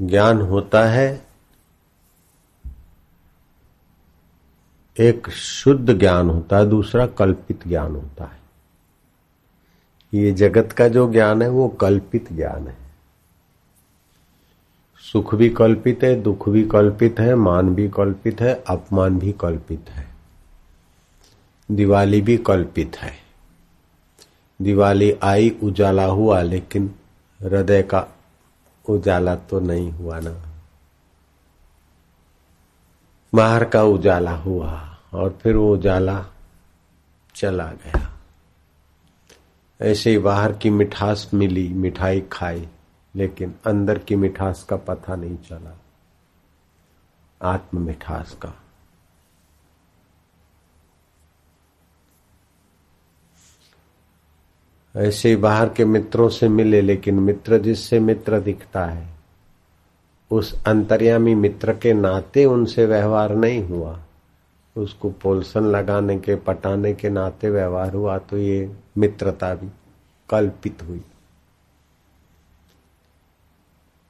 ज्ञान होता है, एक शुद्ध ज्ञान होता है, दूसरा कल्पित ज्ञान होता है। ये जगत का जो ज्ञान है, वो कल्पित ज्ञान है। सुख भी कल्पित है, दुख भी कल्पित है, मान भी कल्पित है, अपमान भी कल्पित है। दिवाली भी कल्पित है। दिवाली आई, उजाला हुआ, लेकिन हृदय का उजाला तो नहीं हुआ ना। बाहर का उजाला हुआ और फिर वो उजाला चला गया। ऐसे ही बाहर की मिठास मिली, मिठाई खाई, लेकिन अंदर की मिठास का पता नहीं चला। आत्म मिठास का। ऐसे ही बाहर के मित्रों से मिले, लेकिन मित्र जिससे मित्र दिखता है, उस अंतर्यामी मित्र के नाते उनसे व्यवहार नहीं हुआ। उसको पोलसन लगाने के, पटाने के नाते व्यवहार हुआ तो ये मित्रता भी कल्पित हुई।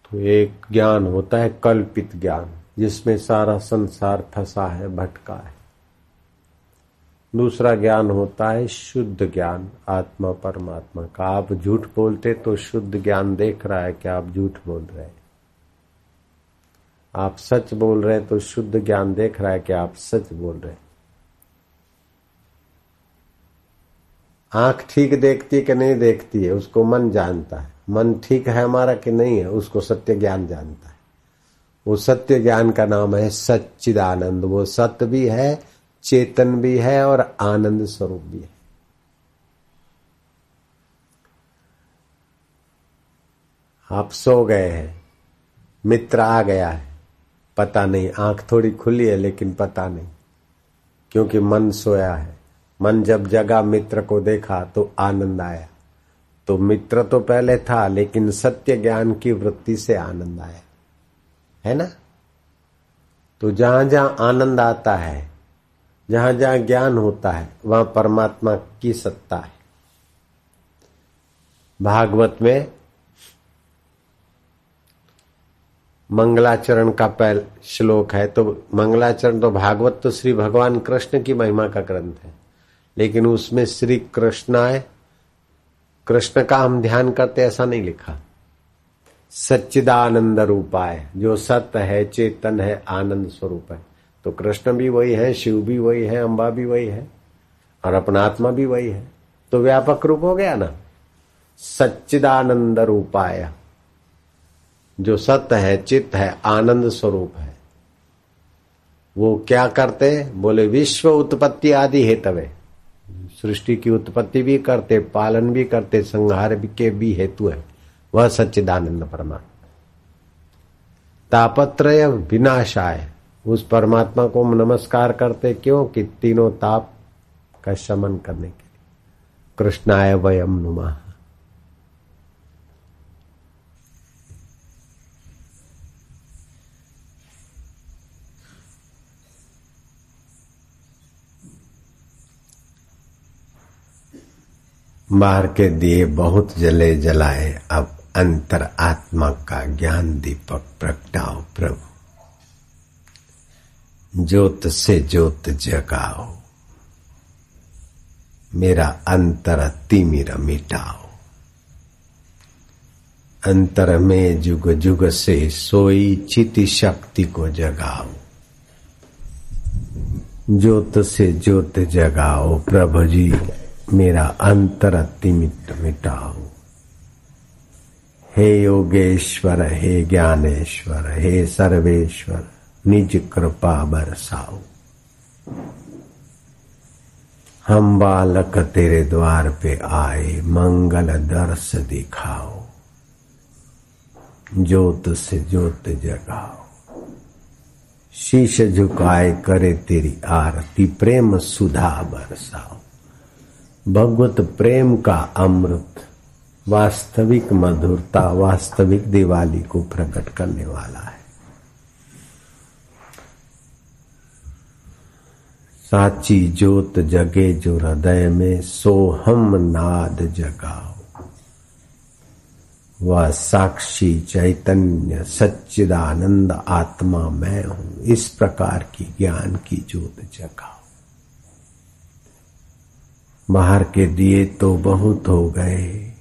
तो एक ज्ञान होता है कल्पित ज्ञान, जिसमें सारा संसार फंसा है, भटका है। दूसरा ज्ञान होता है शुद्ध ज्ञान, आत्मा परमात्मा का। आप झूठ बोलते तो शुद्ध ज्ञान देख रहा है कि आप झूठ बोल रहे हैं। आप सच बोल रहे हैं तो शुद्ध ज्ञान देख रहा है कि आप सच बोल रहे हैं। आँख ठीक देखती है कि नहीं देखती है, उसको मन जानता है। मन ठीक है हमारा कि नहीं है, उसको सत्य ज्ञान जानता है। वो सत्य ज्ञान का नाम है सच्चिदानंद। वो सत्य भी है चेतन भी है और आनंद स्वरूप भी है। आप सो गए हैं, मित्र आ गया है, पता नहीं, आँख थोड़ी खुली है लेकिन पता नहीं, क्योंकि मन सोया है। मन जब जगा मित्र को देखा तो आनंद आया। तो मित्र तो पहले था, लेकिन सत्य ज्ञान की वृत्ति से आनंद आया। है ना? तो जहाँ जहाँ आनंद आता है जहाँ जहाँ ज्ञान होता है, वहाँ परमात्मा की सत्ता है। भागवत में मंगलाचरण का पहल श्लोक है तो मंगलाचरण तो भागवत तो श्री भगवान कृष्ण की महिमा का ग्रंथ है, लेकिन उसमें श्री कृष्ण है कृष्ण का हम ध्यान करते ऐसा नहीं लिखा। सच्चिदानंद रूपाय, जो सत्य है, चेतन है, आनंद स्वरूप है। तो कृष्ण भी वही है, शिव भी वही है, अंबा भी वही है, और अपना आत्मा भी वही है। तो व्यापक रूप हो गया ना? सच्चिदानंद रूपाय। जो सत्य है, चित्त है, आनंद स्वरूप है। वो क्या करते? बोले, विश्व उत्पत्ति आदि हेतवे। सृष्टि की उत्पत्ति भी करते, पालन भी करते, संहार के भी हेतु है। वह सच्चिदानंद परमात्मा। तापत्रय विनाशाय। उस परमात्मा को नमस्कार करते क्यों? कि तीनों ताप का शमन करने के लिए। कृष्णाय वयम नुमा। बाहर के दिए बहुत जले जलाए, अब अंतर आत्मा का ज्ञान दीपक प्रगटाओ प्रभु। ज्योत से ज्योत जगाओ। मेरा अंतर तिमिर मिटाओ। अंतर में जुग जुग से सोई चिति शक्ति को जगाओ। ज्योत से ज्योत जगाओ प्रभु जी, मेरा अंतर तिमित मिटाओ। हे योगेश्वर, हे ज्ञानेश्वर, हे सर्वेश्वर निज कृपा बरसाओ हम बालक तेरे द्वार पे आए, मंगल दर्श दिखाओ। ज्योत से ज्योत जगाओ। शीश झुकाए करे तेरी आरती, प्रेम सुधा बरसाओ भगवत प्रेम का अमृत, वास्तविक मधुरता, वास्तविक दिवाली को प्रकट करने वाला है। साची ज्योत जगे जो हृदय में सोहम नाद जगाओ। वह साक्षी चैतन्य सच्चिदानंद आत्मा मैं हूँ, इस प्रकार की ज्ञान की जोत जगाओ। बाहर के दिए तो बहुत हो गए,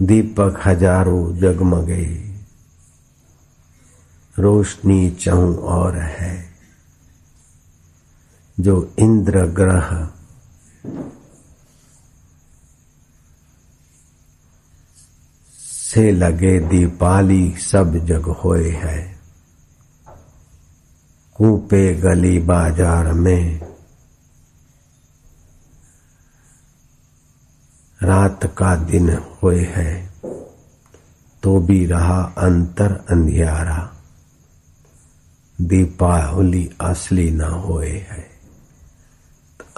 दीपक हज़ारों जगमगे। रोशनी चहु और है जो इंद्र ग्रह से लगे दीपाली सब जग होए है। कूपे गली बाज़ार में। रात का दिन होए है। तो भी रहा अंतर अंधियारा। दीपावली असली न होए है।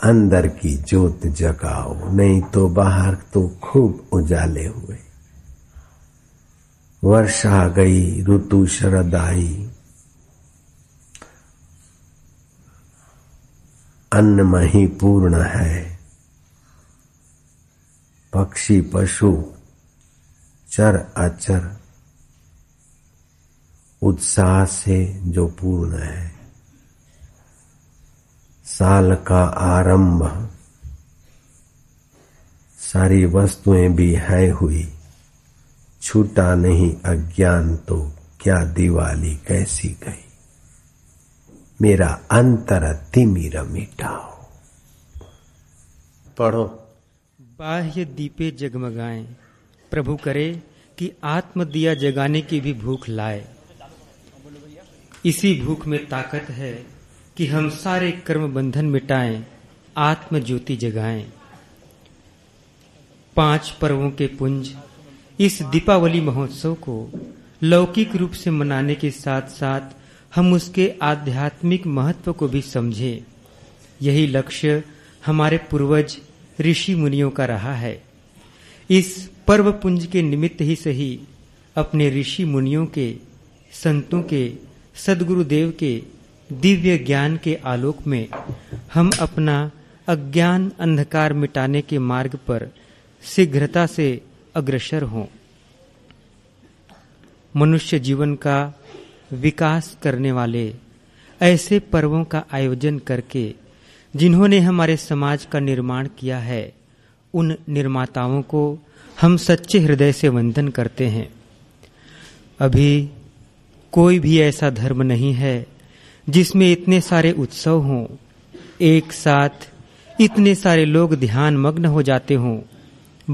अंदर की ज्योत जगाओ, नहीं तो बाहर तो खूब उजाले हुए। वर्षा गई, ऋतु शरद आई। अन्न मही पूर्ण है। पक्षी, पशु, चर अचर, उत्साह से जो पूर्ण है। साल का आरंभ। सारी वस्तुएँ भी है हुई। छूटा नहीं अज्ञान तो क्या दिवाली कैसी गई? मेरा अंतर तिमिर मिटाओ। पढ़ो। बाह्य दीपे जगमगाएँ। प्रभु करे कि आत्म दिया जगाने की भी भूख लाए। इसी भूख में ताकत है। कि हम सारे कर्म बंधन मिटाएँ आत्म ज्योति जगाएँ। पाँच पर्वों के पुंज इस दीपावली महोत्सव को लौकिक रूप से मनाने के साथ साथ हम उसके आध्यात्मिक महत्व को भी समझें। यही लक्ष्य हमारे पूर्वज ऋषि मुनियों का रहा है। इस पर्व पुंज के निमित्त ही सही अपने ऋषि मुनियों के, संतों के, सदगुरुदेव के दिव्य ज्ञान के आलोक में हम अपना अज्ञान अंधकार मिटाने के मार्ग पर शीघ्रता से अग्रसर हों। मनुष्य जीवन का विकास करने वाले ऐसे पर्वों का आयोजन करके जिन्होंने हमारे समाज का निर्माण किया है, उन निर्माताओं को हम सच्चे हृदय से वंदन करते हैं। अभी कोई भी ऐसा धर्म नहीं है जिसमें इतने सारे उत्सव हों, एक साथ इतने सारे लोग ध्यान मग्न हो जाते हों,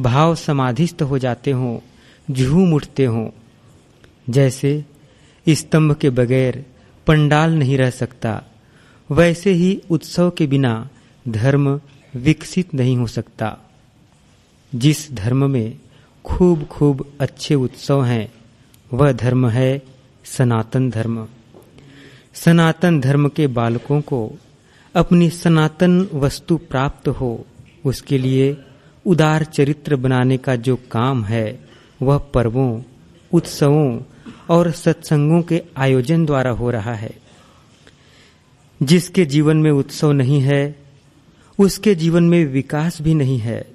भाव समाधिस्थ हो जाते हों, झूम उठते हों, जैसे स्तंभ के बगैर पंडाल नहीं रह सकता, वैसे ही उत्सव के बिना धर्म विकसित नहीं हो सकता। जिस धर्म में खूब खूब अच्छे उत्सव हैं, वह धर्म है सनातन धर्म। सनातन धर्म के बालकों को अपनी सनातन वस्तु प्राप्त हो, उसके लिए उदार चरित्र बनाने का जो काम है, वह पर्वों, उत्सवों और सत्संगों के आयोजन द्वारा हो रहा है। जिसके जीवन में उत्सव नहीं है, उसके जीवन में विकास भी नहीं है।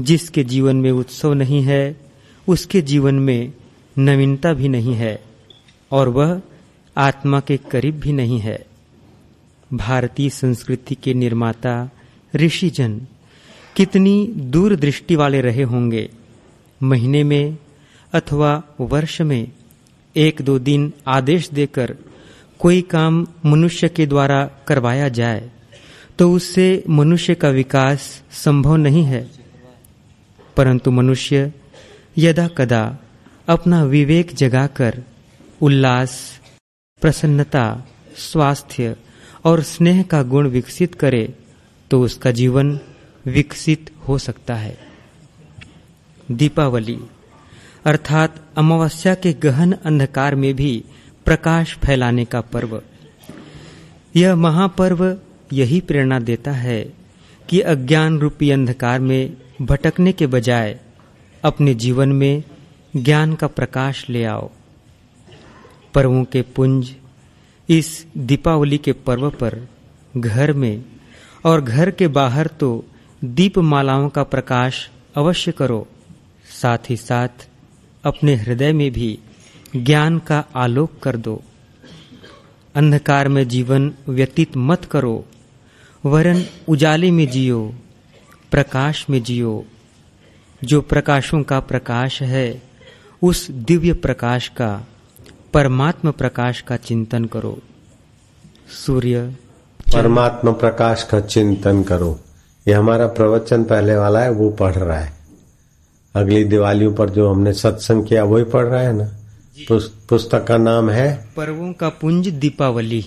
जिसके जीवन में उत्सव नहीं है, उसके जीवन में नवीनता भी नहीं है, और वह आत्मा के करीब भी नहीं है। भारतीय संस्कृति के निर्माता ऋषिजन कितनी दूरदृष्टि वाले रहे होंगे। महीने में अथवा वर्ष में एक दो दिन आदेश देकर कोई काम मनुष्य के द्वारा करवाया जाए तो उससे मनुष्य का विकास संभव नहीं है। परंतु मनुष्य यदा कदा अपना विवेक जगाकर, उल्लास प्रसन्नता, स्वास्थ्य और स्नेह का गुण विकसित करे तो उसका जीवन विकसित हो सकता है। दीपावली, अर्थात अमावस्या के गहन अंधकार में भी प्रकाश फैलाने का पर्व। यह महापर्व यही प्रेरणा देता है कि अज्ञान रूपी अंधकार में भटकने के बजाय अपने जीवन में ज्ञान का प्रकाश ले आओ। पर्वों के पुंज, इस दीपावली के पर्व पर घर में और घर के बाहर तो दीप मालाओं का प्रकाश अवश्य करो। साथ ही साथ अपने हृदय में भी ज्ञान का आलोक कर दो। अंधकार में जीवन व्यतीत मत करो। वरन उजाले में जियो, प्रकाश में जियो। जो प्रकाशों का प्रकाश है, उस दिव्य प्रकाश का परमात्मा प्रकाश का चिंतन करो। सूर्य परमात्मा प्रकाश का चिंतन करो। ये हमारा प्रवचन पहले वाला है वो पढ़ रहा है। अगली दिवालियों पर जो हमने सत्संग किया वही पढ़ रहा है ना? पुस्तक का नाम है? पर्वों का पुंज दीपावली।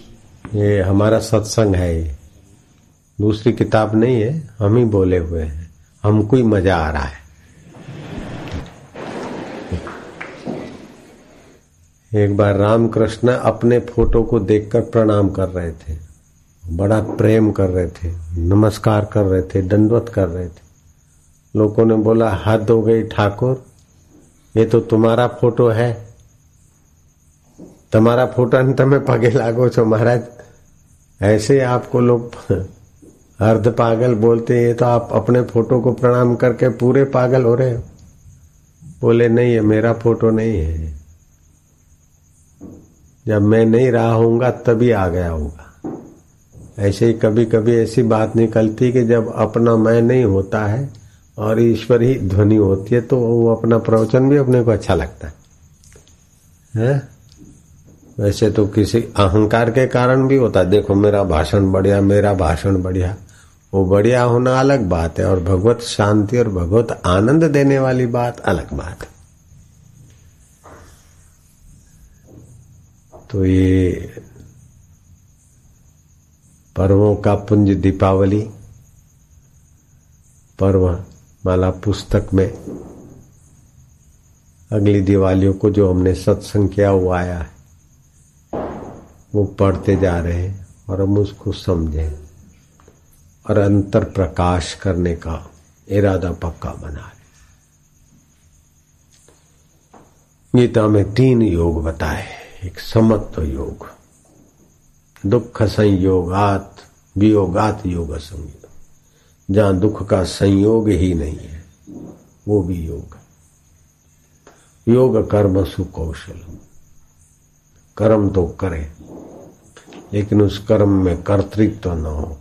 ये हमारा सत्संग है ये। दूसरी किताब नहीं है हम ही बोले हुए हैं। हमको ही मज़ा आ रहा है। एक बार रामकृष्ण अपने फोटो को देखकर प्रणाम कर रहे थे बड़ा प्रेम कर रहे थे नमस्कार कर रहे थे दंडवत कर रहे थे लोगों ने बोला हद हो गई ठाकुर ये तो तुम्हारा फोटो है तुम्हारा फोटो ने તમે પગે लागो छो महाराज ऐसे आपको लोग अर्ध पागल बोलते हैं तो आप अपने फोटो को प्रणाम करके पूरे पागल हो रहे हो बोले नहीं है मेरा फोटो नहीं है जब मैं नहीं रहा हूँगा तभी आ गया होगा। ऐसे ही कभी कभी ऐसी बात निकलती कि जब अपना मैं नहीं होता है और ईश्वर ही ध्वनि होती है तो वो अपना प्रवचन भी अपने को अच्छा लगता है, है? वैसे तो किसी अहंकार के कारण भी होता है। देखो मेरा भाषण बढ़िया मेरा भाषण बढ़िया। वो बढ़िया होना अलग बात है और भगवत शांति और भगवत आनंद देने वाली बात अलग बात है। तो ये पर्वों का पुंज दीपावली, पर्व माला पुस्तक में अगली दिवालियों को जो हमने सत्संग किया वो आया है, वो पढ़ते जा रहे हैं और हम उसको समझें और अंतर प्रकाश करने का इरादा पक्का बना रहे गीता में तीन योग बताए एक समत्व योग। दुख संयोगात वियोगात योग संयोग जहाँ दुख का संयोग ही नहीं है, वो भी योग। योग कर्म सुकौशल। कर्म तो करे, लेकिन उस कर्म में कर्तृत्व तो न हो।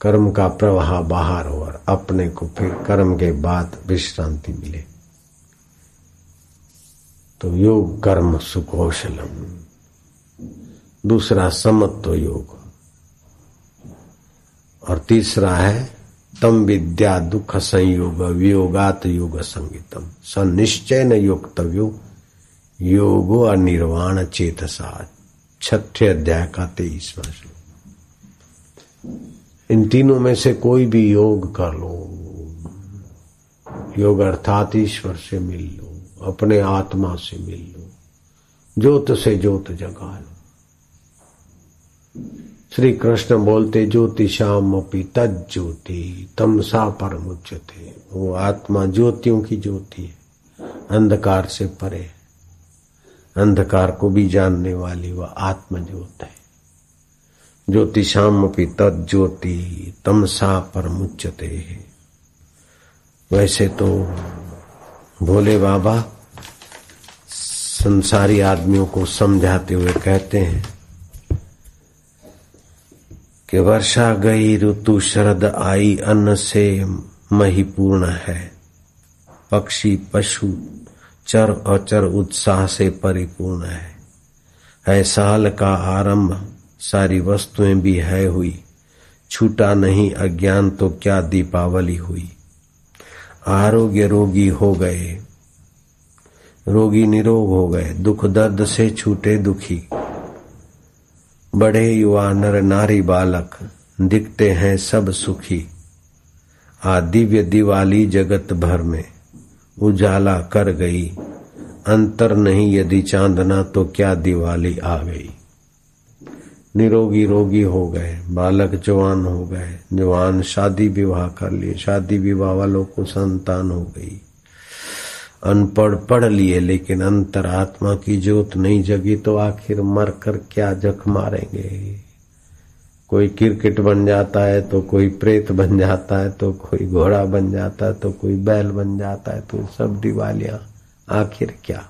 कर्म का प्रवाह बाहर हो और अपने को फिर कर्म के बाद विश्रांति मिले। तो योग कर्म सुकौशलम। दूसरा समत्व योग। और तीसरा है, तम विद्या दुख संयोग वियोगात योग संगीतम। स निश्चय न योगतव्यो योगो अनिर्वाण चेतसा। छठे अध्याय का तेईसवा इन तीनों में से कोई भी योग कर लो। योग अर्थात ईश्वर से मिल लो। अपने आत्मा से मिल लो, ज्योत से ज्योत जगा लो। श्री कृष्ण बोलते, ज्योति श्याम अपी ज्योति तमसा पर थे वो आत्मा ज्योतियों की ज्योति है, अंधकार से परे अंधकार को भी जानने वाली वह आत्म ज्योत है। ज्योति श्याम अपी ज्योति तमसा पर मुच्यते है। वैसे तो भोले बाबा, संसारी आदमियों को समझाते हुए कहते हैं कि वर्षा गई, ऋतु शरद आई, अन्न से मही पूर्ण है। पक्षी, पशु, चर अचर उत्साह से परिपूर्ण है। है साल का आरंभ, सारी वस्तुएँ भी है हुई। छूटा नहीं अज्ञान तो क्या दीपावली हुई? आरोग्य रोगी हो गए। रोगी निरोग हो गए। दुख दर्द से छूटे दुखी। बड़े युवा नर नारी बालक दिखते हैं सब सुखी। आ दिव्य दिवाली जगत भर में उजाला कर गई। अंतर नहीं यदि चांदना तो क्या दिवाली आ गई। निरोगी रोगी हो गए, बालक जवान हो गए, जवान शादी विवाह कर लिए, शादी विवाह वालों को संतान हो गई। अनपढ़ पढ़ लिए, लेकिन अंतरात्मा की जोत नहीं जगी तो आखिर मर कर क्या जख मारेंगे? कोई क्रिकेट बन जाता है तो कोई प्रेत बन जाता है तो कोई घोड़ा बन जाता है तो कोई बैल बन जाता है तो सब दिवालियाँ। आखिर क्या?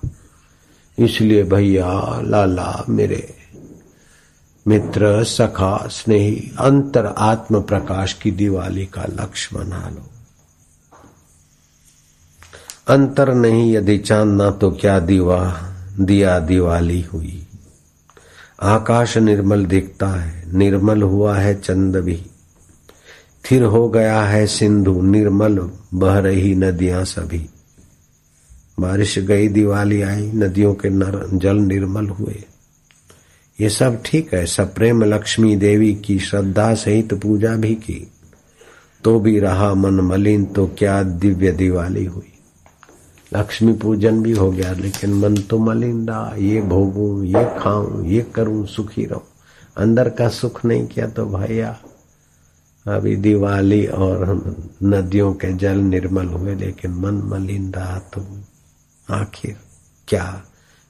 इसलिए भैया, लाला मेरे मित्र, सखा, स्नेही, अंतर आत्म प्रकाश की दिवाली का लक्ष्य बना लो। अंतर नहीं, यदि चांदना तो क्या दीवा, दिया दिवाली हुई? आकाश निर्मल दिखता है, निर्मल हुआ है चंद भी। फिर हो गया है सिंधु, निर्मल बह रही नदियाँ सभी। बारिश गई, दिवाली आई, नदियों के नर, जल निर्मल हुए। ये सब ठीक है। सब प्रेम लक्ष्मी देवी की श्रद्धा सहित पूजा भी की। तो भी रहा मन मलिन तो क्या दिव्य दिवाली हुई। लक्ष्मी पूजन भी हो गया, लेकिन मन तो मलिन रहा। ये भोगू, ये खाऊं, ये करूँ, सुखी रहूँ। अंदर का सुख नहीं किया तो भैया, अभी दिवाली और नदियों के जल निर्मल हुए, लेकिन मन मलिन रहा तो आखिर क्या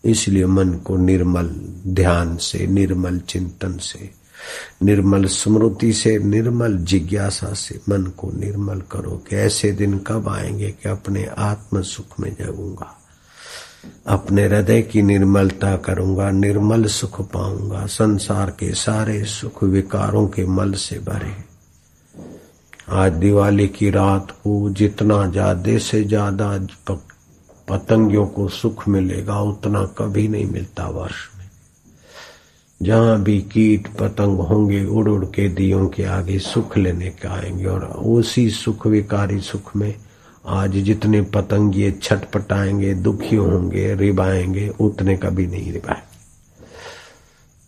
इसलिए मन को निर्मल ध्यान से, निर्मल चिंतन से, निर्मल स्मृति से, निर्मल जिज्ञासा से मन को निर्मल करो कि ऐसे दिन कब आएँगे कि अपने आत्म सुख में जगूँगा। अपने हृदय की निर्मलता करूँगा, निर्मल सुख पाऊँगा, संसार के सारे सुख विकारों के मल से भरे। आज दिवाली की रात को जितना ज़्यादा से ज़्यादा पतंगियों को सुख मिलेगा, उतना कभी नहीं मिलता वर्ष में। जहाँ भी कीट पतंग होंगे उड़ उड़ के दियों के आगे सुख लेने के आएँगे, और उसी सुख, विकारी सुख में आज जितने पतंगिए छटपटाएँगे, दुखी होंगे, रिबाएँगे, उतने कभी नहीं रिबाए।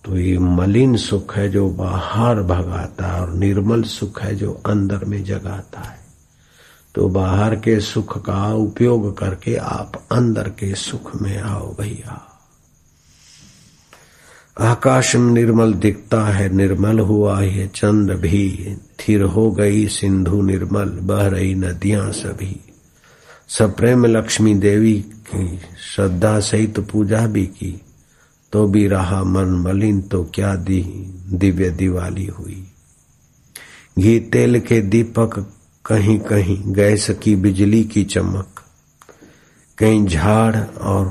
तो ये मलिन सुख है जो बाहर भगाता है, और निर्मल सुख है जो अंदर में जगाता है। तो बाहर के सुख का उपयोग करके आप अंदर के सुख में आओ भैया। आकाश निर्मल दिखता है, निर्मल हुआ ये चंद्र भी। थिर हो गई सिंधु निर्मल, बह रही नदियाँ सभी। सब प्रेम लक्ष्मी देवी की श्रद्धा सहित तो पूजा भी की। तो भी रहा मन मलिन तो क्या दी दिव्य दिवाली हुई। घी तेल के दीपक कहीं कहीं गैस की बिजली की चमक, कहीं झाड़ और,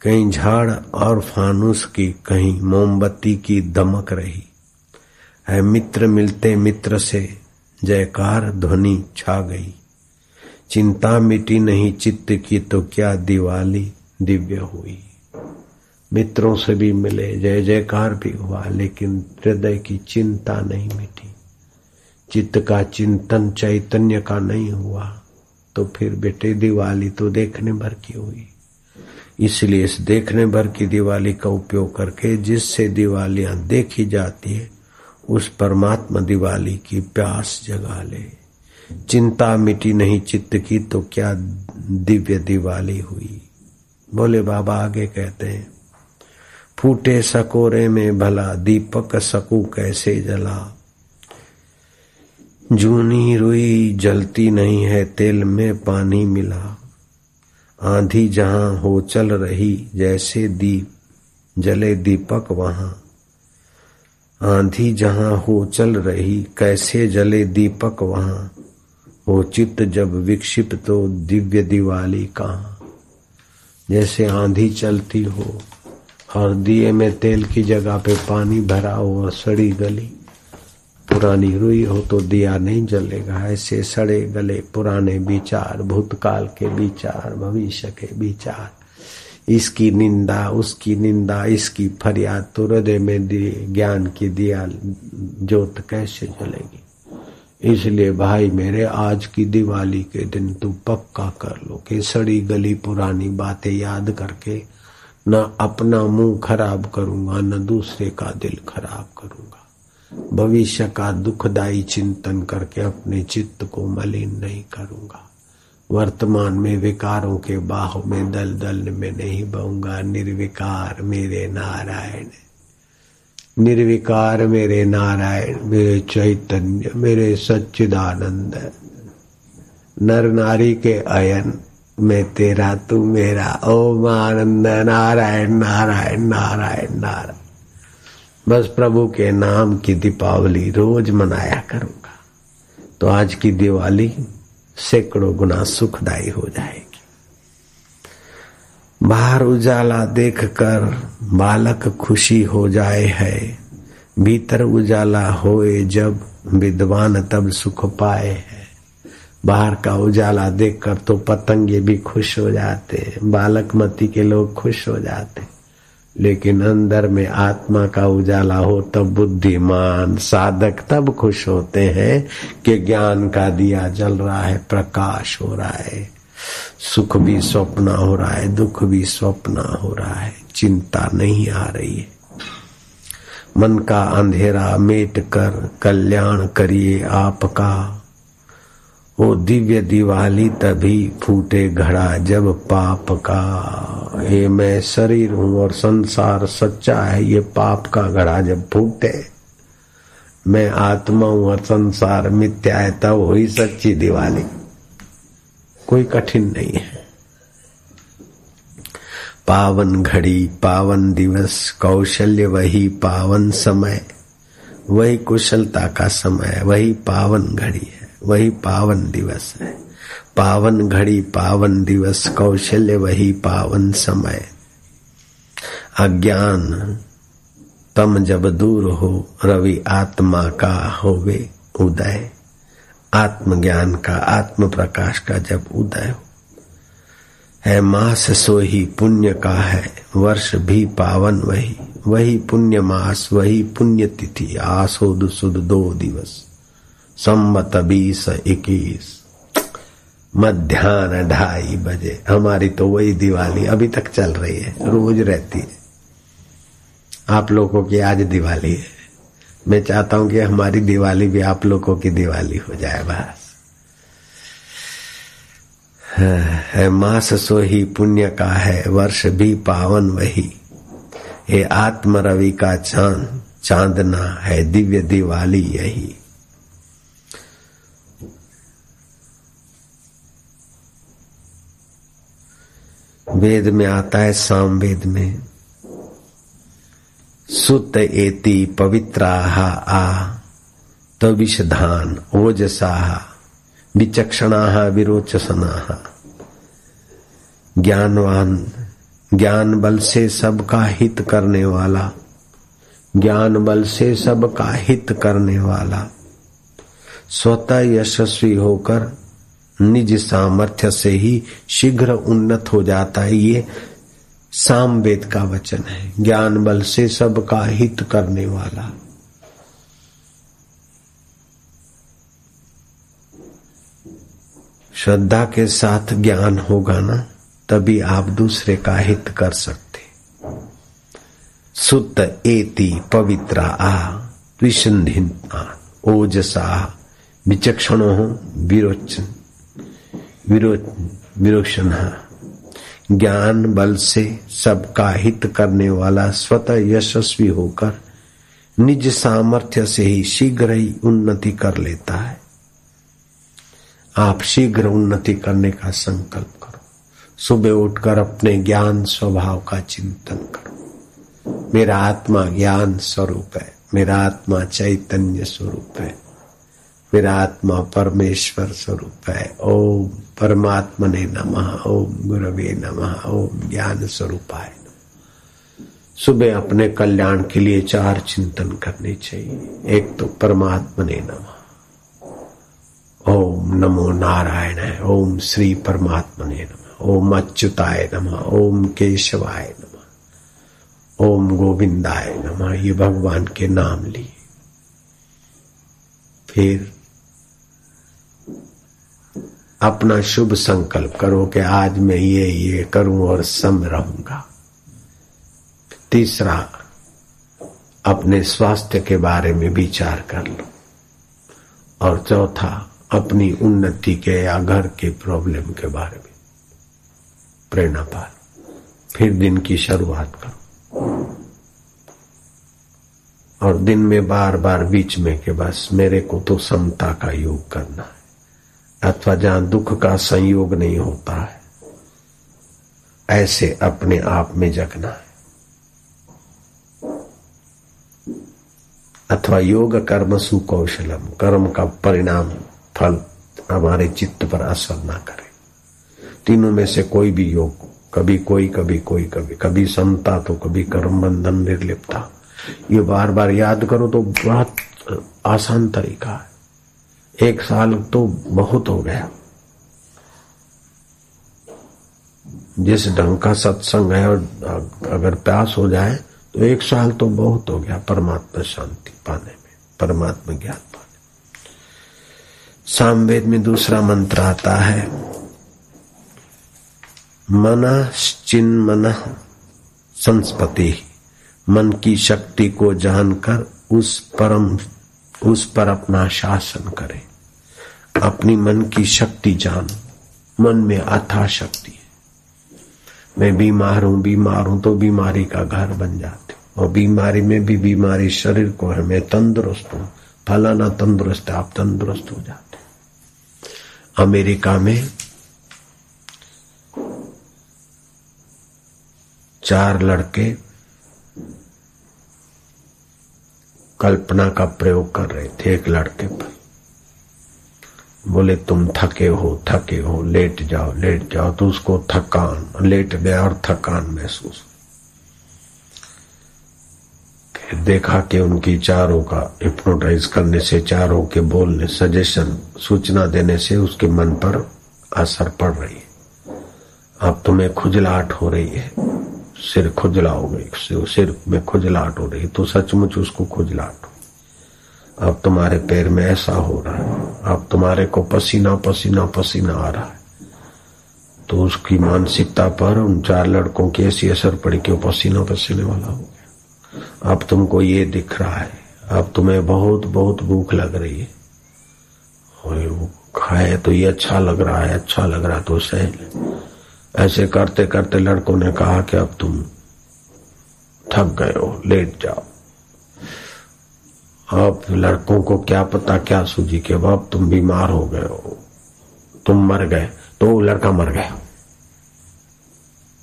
कहीं झाड़ और फानुस की, कहीं मोमबत्ती की दमक रही। है मित्र मिलते मित्र से जयकार ध्वनि छा गई। चिंता मिटी नहीं चित्त की तो क्या दिवाली दिव्य हुई। मित्रों से भी मिले जय जयकार भी हुआ, लेकिन हृदय की चिंता नहीं मिटी। चित्त का चिंतन चैतन्य का नहीं हुआ तो फिर बेटे दिवाली तो देखने भर की हुई। इसलिए इस देखने भर की दिवाली का उपयोग करके जिससे दिवालियाँ देखी जाती है, उस परमात्मा दिवाली की प्यास जगा ले। चिंता मिटी नहीं चित्त की तो क्या दिव्य दिवाली हुई? बोले, बाबा आगे कहते हैं, फूटे सकोरे में भला दीपक सकू कैसे जला? जूनी रुई जलती नहीं है, तेल में पानी मिला। आंधी जहाँ हो चल रही, जैसे दीप, जले दीपक वहाँ। आंधी जहाँ हो चल रही, कैसे जले दीपक वहाँ। हो चित्त जब विक्षिप्त तो दिव्य दिवाली कहा। जैसे आंधी चलती हो और दिए में तेल की जगह पे पानी भरा हो सड़ी गली। पुरानी रुई हो तो दिया नहीं जलेगा। ऐसे सड़े गले पुराने विचार, भूतकाल के विचार, भविष्य के विचार। इसकी निंदा, उसकी निंदा, इसकी फरियाद तो हृदय में ज्ञान की दिया जोत कैसे जलेगी? इसलिए भाई मेरे, आज की दिवाली के दिन तू पक्का कर लो कि सड़ी गली पुरानी बातें याद करके न अपना मुँह खराब करूँगा, न दूसरे का दिल खराब करूँगा। भविष्य का दुखदायी चिंतन करके अपने चित्त को मलिन नहीं करूँगा। वर्तमान में विकारों के बाह में दल दल में नहीं बहूँगा। निर्विकार मेरे नारायण निर्विकार मेरे नारायण, मेरे चैतन्य, मेरे सच्चिदानंद नर नारी के अयन मैं तेरा तू मेरा। ओम आनंद नारायण नारायण नारायण नारायण। बस प्रभु के नाम की दीपावली रोज मनाया करूँगा। तो आज की दिवाली सैकड़ों गुना सुखदायी हो जाएगी। बाहर उजाला देखकर बालक खुशी हो जाए है। भीतर उजाला होए जब विद्वान तब सुख पाए है। बाहर का उजाला देखकर तो पतंगे भी खुश हो जाते बालक मती के लोग खुश हो जाते लेकिन अंदर में आत्मा का उजाला हो, तब बुद्धिमान साधक तब खुश होते हैं कि ज्ञान का दिया जल रहा है, प्रकाश हो रहा है। सुख भी स्वप्न हो रहा है, दुख भी स्वप्न हो रहा है, चिंता नहीं आ रही है। मन का अंधेरा मेट कर कल्याण करिए आपका। वो दिव्य दिवाली तभी फूटे घड़ा जब पाप का। ये मैं शरीर हूँ और संसार सच्चा है, ये पाप का घड़ा जब फूटे। मैं आत्मा हूँ और संसार मिथ्या है, तब हुई सच्ची दिवाली। कोई कठिन नहीं है। पावन घड़ी, पावन दिवस, कौशल्य वही पावन समय, वही कुशलता का समय, वही पावन घड़ी है। वही पावन दिवस है। पावन घड़ी, पावन दिवस, कौशल्य वही पावन समय। अज्ञान, तम जब दूर हो, रवि आत्मा का होवे उदय। आत्मज्ञान का आत्म प्रकाश का जब उदय हो। है मास सो ही पुण्य का है, वर्ष भी पावन वही। वही पुण्य मास, वही पुण्य तिथि आसोद सुद दो दिवस। संबत बीस इक्कीस। मध्यान्ह ढाई बजे। हमारी तो वही दिवाली अभी तक चल रही है, रोज रहती है। आप लोगों की आज दिवाली है। मैं चाहता हूँ कि हमारी दिवाली भी आप लोगों की दिवाली हो जाए बस। है, मास सो ही पुण्य का है, वर्ष भी पावन वही। ये आत्म रवि का चाँद, चांदना है, दिव्य दिवाली यही। वेद में आता है, साम वेद में। सुत एति पवित्राह आ तविषधान ओजसाह विचक्षणा विरोचसना ज्ञानवान ज्ञान बल से सबका हित करने वाला ज्ञान बल से सबका हित करने वाला। स्वतः यशस्वी होकर निज सामर्थ्य से ही शीघ्र उन्नत हो जाता है। ये सामवेद का वचन है। ज्ञान बल से सबका हित करने वाला। श्रद्धा के साथ ज्ञान होगा ना, तभी आप दूसरे का हित कर सकते। सुत एति पवित्र आ विशंधि ओजसा, विचक्षण हो विरोचन। विरोचन ज्ञान बल से सबका हित करने वाला स्वतः यशस्वी होकर निज सामर्थ्य से ही शीघ्र ही उन्नति कर लेता है। आप शीघ्र उन्नति करने का संकल्प करो। सुबह उठकर अपने ज्ञान स्वभाव का चिंतन करो। मेरा आत्मा ज्ञान स्वरूप है, मेरा आत्मा चैतन्य स्वरूप है, मेरा आत्मा परमेश्वर स्वरूप है। ओम। परमात्मा ने नमः, ओम गुरवे नमः, ओम ज्ञान स्वरूपाय सुबह अपने कल्याण के लिए चार चिंतन करने चाहिए। एक तो परमात्मा ने नमः। ओम नमो नारायण ओम श्री परमात्मा ने नमः। ओम अच्युताय नमः, ओम केशवाय नमः। ओम गोविंदाय नमः, ये भगवान के नाम लिए। फिर अपना शुभ संकल्प करो कि आज मैं ये ये करूँ और सम रहूँगा। तीसरा, अपने स्वास्थ्य के बारे में विचार कर लो। और चौथा, अपनी उन्नति के या घर के प्रॉब्लम के बारे में प्रेरणा पालो। फिर दिन की शुरुआत करो। और दिन में बार बार बीच में के बस मेरे को तो समता का योग करना है। अथवा जहाँ दुख का संयोग नहीं होता है, ऐसे अपने आप में जगना है। अथवा योग कर्म सुकौशलम, कर्म का परिणाम, फल हमारे चित्त पर असर ना करे। तीनों में से कोई भी योग, कभी कोई कभी कोई, कभी कभी समता तो कभी कर्म बंधन निर्लिप्ता ये बार बार याद करो तो बहुत आसान तरीका है। एक साल तो बहुत हो गया। जिस ढंग का सत्संग है और अगर प्यास हो जाए तो एक साल तो बहुत हो गया परमात्मा शांति पाने में, परमात्मा ज्ञान पाने सामवेद में दूसरा मंत्र आता है मन चिन मन संस्पति। मन की शक्ति को जानकर उस परम उस पर अपना शासन करे। अपनी मन की शक्ति जान, मन में अथा शक्ति है। मैं बीमार हूँ बीमार हूँ तो बीमारी का घर बन जाते और बीमारी में भी बीमारी शरीर को है, मैं तंदुरुस्त हूँ। फलाना तंदुरुस्त है, आप तंदुरुस्त हो जाते अमेरिका में चार लड़के कल्पना का प्रयोग कर रहे थे एक लड़के पर। बोले, तुम थके हो थके हो, लेट जाओ लेट जाओ तो उसको थकान, लेट गया और थकान महसूस देखा कि उनकी चारों का हिप्नोटाइज करने से, चारों के बोलने सजेशन सूचना देने से उसके मन पर असर पड़ रही है। अब तुम्हें खुजलाहट हो रही है। सिर खुजला हो गई सिर में खुजलाहट हो रही तो सचमुच उसको खुजलाहट हो अब तुम्हारे पैर में ऐसा हो रहा है, अब तुम्हारे को पसीना पसीना पसीना आ रहा है। तो उसकी मानसिकता पर उन चार लड़कों की ऐसी असर पड़ी कि वो पसीना, पसीने वाला हो गया। अब तुमको ये दिख रहा है, अब तुम्हें बहुत बहुत भूख लग रही है। और वो खाए तो ये अच्छा लग रहा है अच्छा लग रहा है तो सह ऐसे करते करते लड़कों ने कहा कि अब तुम थक गए हो, लेट जाओ। अब लड़कों को क्या पता, क्या सूझी कि अब तुम बीमार हो गए हो। तुम मर गए तो लड़का मर गया।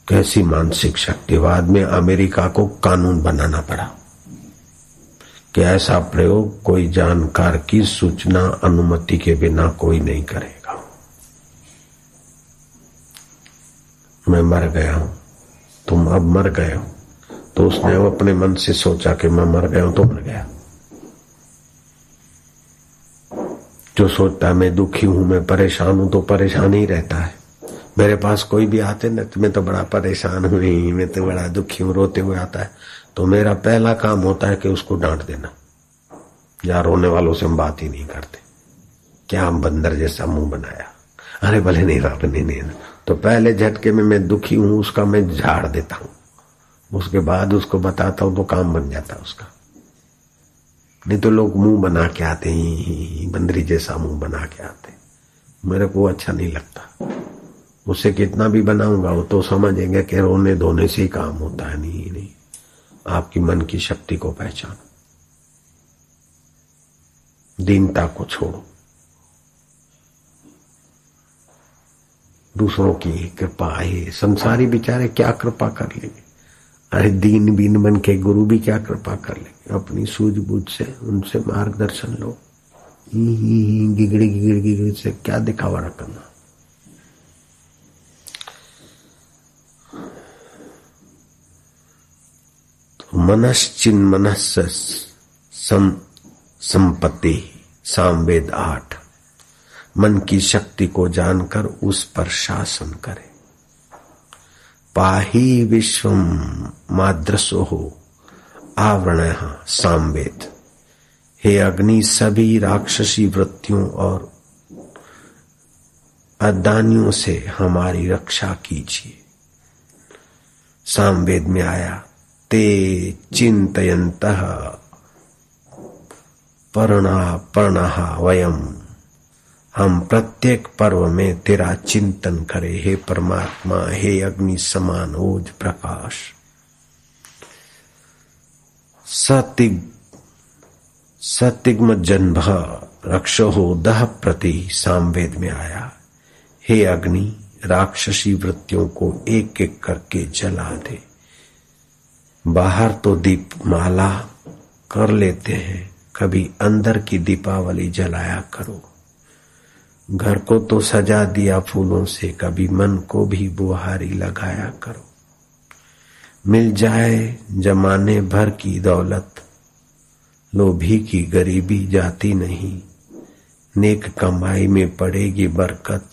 कैसी मानसिक शक्ति बाद में अमेरिका को कानून बनाना पड़ा कि ऐसा प्रयोग कोई जानकार की सूचना, अनुमति के बिना कोई नहीं करे। मैं मर गया हूँ, तुम अब मर गए हो। तो उसने अब अपने मन से सोचा कि मैं मर गया हूँ तो मर गया। जो सोचता मैं दुखी हूँ, मैं परेशान हूँ तो परेशान ही रहता है। मेरे पास कोई भी आते न मैं तो बड़ा परेशान हुई मैं तो बड़ा दुखी हूँ, रोते हुए आता है। तो मेरा पहला काम होता है कि उसको डांट देना। या रोने वालों से हम बात ही नहीं करते। क्या हम बंदर जैसा मुँह बनाया? अरे, भले नहीं रहा नहीं नहीं तो पहले झटके में मैं दुखी हूँ, उसका मैं झाड़ देता हूँ। उसके बाद उसको बताता हूँ तो काम बन जाता उसका। नहीं तो लोग मुँह बना के आते ही बंदरी जैसा मुँह बना के आते मेरे को अच्छा नहीं लगता। उससे कितना भी बनाऊँगा, वो तो समझेंगे कि रोने धोने से ही काम होता है। नहीं नहीं। आपकी मन की शक्ति को पहचानो। दीनता को छोड़ो। दूसरों की कृपा है। संसारी बेचारे क्या कृपा कर लेंगे? अरे दीन बीन बन के गुरु भी क्या कृपा कर लेंगे? अपनी सूझबूझ से उनसे मार्गदर्शन लो। गिगड़ी गिगड़ी गिगड़ी से क्या दिखावा करना तो मनश्चिन मनस संपत्ति, सामवेद आठ। मन की शक्ति को जानकर उस पर शासन करे। पाही विश्व माद्रसो हो आवरण सामवेद हे अग्नि, सभी राक्षसी वृत्तियों और अदानियों से हमारी रक्षा कीजिए। सामवेद में आया, ते चिंतयंत पर्णा पर्णा वयम हम प्रत्येक पर्व में तेरा चिंतन करें। हे परमात्मा, हे अग्नि समान ओज प्रकाश। सतिग, सतिग्म जन्भ रक्ष हो दह प्रति सामवेद में आया। हे अग्नि, राक्षसी वृत्तियों को एक एक करके जला दे। बाहर तो दीप माला कर लेते हैं, कभी अंदर की दीपावली जलाया करो। घर को तो सजा दिया फूलों से, कभी मन को भी बुहारी लगाया करो। मिल जाए जमाने भर की दौलत, लोभी की गरीबी जाती नहीं। नेक कमाई में पड़ेगी बरकत,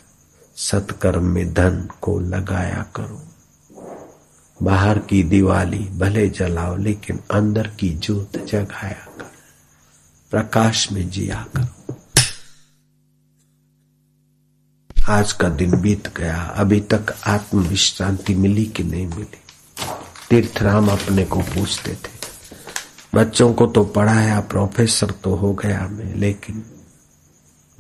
सत्कर्म में धन को लगाया करो। बाहर की दिवाली भले जलाओ, लेकिन अंदर की जोत जगाया करो। प्रकाश में जिया करो। आज का दिन बीत गया। अभी तक आत्म विश्रांति मिली कि नहीं मिली? तीर्थराम अपने को पूछते थे। बच्चों को तो पढ़ाया, प्रोफेसर तो हो गया मैं, लेकिन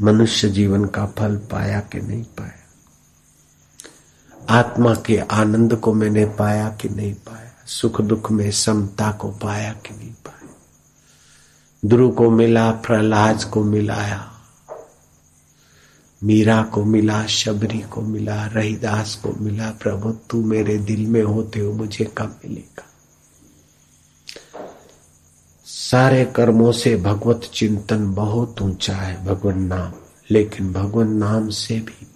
मनुष्य जीवन का फल पाया कि नहीं पाया? आत्मा के आनंद को मैंने पाया कि नहीं पाया? सुख दुख में समता को पाया कि नहीं पाया? ध्रुव को मिला, प्रहलाद को मिलाया मीरा को मिला, शबरी को मिला, रहीदास को मिला, प्रभु, तू मेरे दिल में होते हो मुझे कब मिलेगा? सारे कर्मों से भगवत चिंतन बहुत ऊँचा है, भगवान नाम। लेकिन भगवान नाम से भी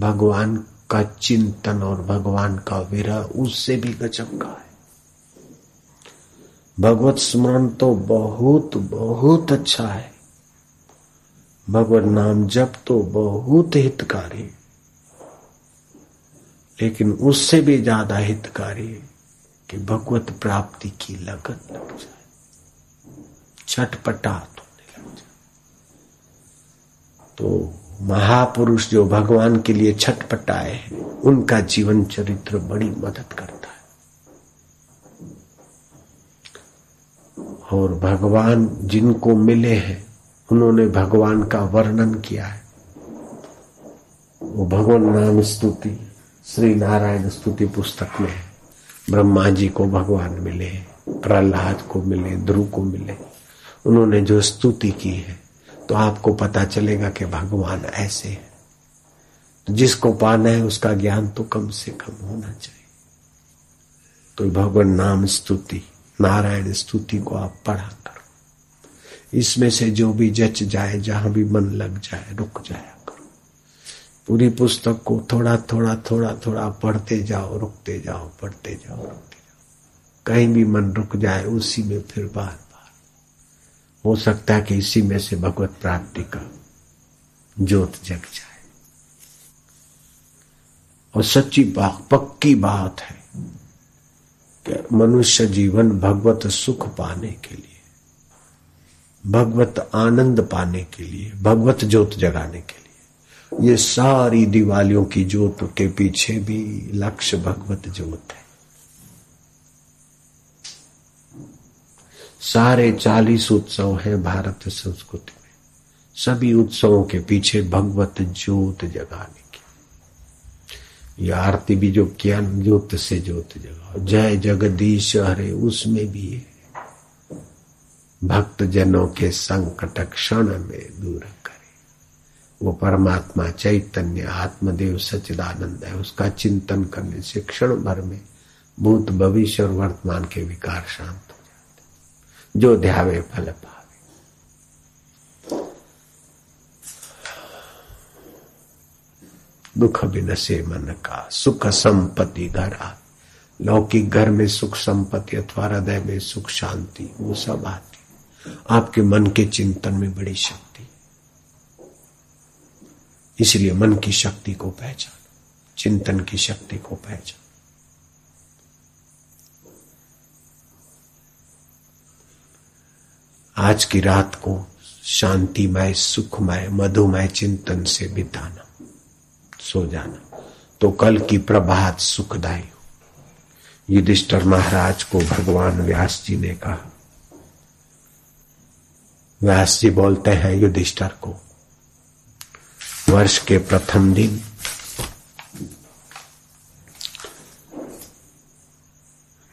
भगवान का चिंतन और भगवान का विरह, उससे भी का है। भगवत स्मरण तो बहुत बहुत अच्छा है। भगवत नाम जप तो बहुत हितकारी लेकिन उससे भी ज़्यादा हितकारी कि भगवत प्राप्ति की लगत लग जाए। छटपटा होने लग जाए। तो महापुरुष जो भगवान के लिए छटपटाए हैं, उनका जीवन चरित्र बड़ी मदद करता है। और भगवान जिनको मिले हैं उन्होंने भगवान का वर्णन किया है। वो भगवान नाम स्तुति, श्री नारायण स्तुति पुस्तक में है। ब्रह्मा जी को भगवान मिले, प्रहलाद को मिले, ध्रुव को मिले। उन्होंने जो स्तुति की है तो आपको पता चलेगा कि भगवान ऐसे है। तो जिसको पाना है, उसका ज्ञान तो कम से कम होना चाहिए। तो भगवान नाम स्तुति, नारायण स्तुति को आप पढ़ा इसमें से जो भी जच जाए, जहाँ भी मन लग जाए, रुक जाया करो। पूरी पुस्तक को थोड़ा थोड़ा थोड़ा थोड़ा पढ़ते जाओ, रुकते जाओ, पढ़ते जाओ, रुकते जाओ। कहीं भी मन रुक जाए, उसी में फिर बार बार। हो सकता है कि इसी में से भगवत प्राप्ति का जोत जग जाए। और सच्ची बात, पक्की बात है कि मनुष्य जीवन भगवत सुख पाने के लिए भगवत आनंद पाने के लिए, भगवत ज्योत जगाने के लिए। ये सारी दिवालियों की ज्योत के पीछे भी लक्ष्य भगवत ज्योत है। सारे चालीस उत्सव हैं भारत संस्कृति में। सभी उत्सवों के पीछे भगवत ज्योत जगाने की ये आरती भी जो किया ज्योत से ज्योत जगाओ जय जगदीश हरे उसमें भी है भक्त जनों के संकट क्षण में दूर करे। वो परमात्मा चैतन्य, आत्मदेव सचिदानंद है। उसका चिंतन करने से क्षण भर में भूत भविष्य और वर्तमान के विकार शांत हो जाते जो ध्यावे फल पावे। दुख बिनसे मन का, सुख संपत्ति घर आ लौकिक घर में सुख संपत्ति अथवा हृदय में सुख शांति, वो सब आती आपके मन के चिंतन में बड़ी शक्ति। इसलिए मन की शक्ति को पहचान, चिंतन की शक्ति को पहचान। आज की रात को शांतिमय, सुखमय, मधुमय चिंतन से बिताना, सो जाना। तो कल की प्रभात सुखदायी हो। युधिष्ठर महाराज को भगवान व्यास जी ने कहा व्यास जी बोलते हैं युधिष्ठर को, वर्ष के प्रथम दिन।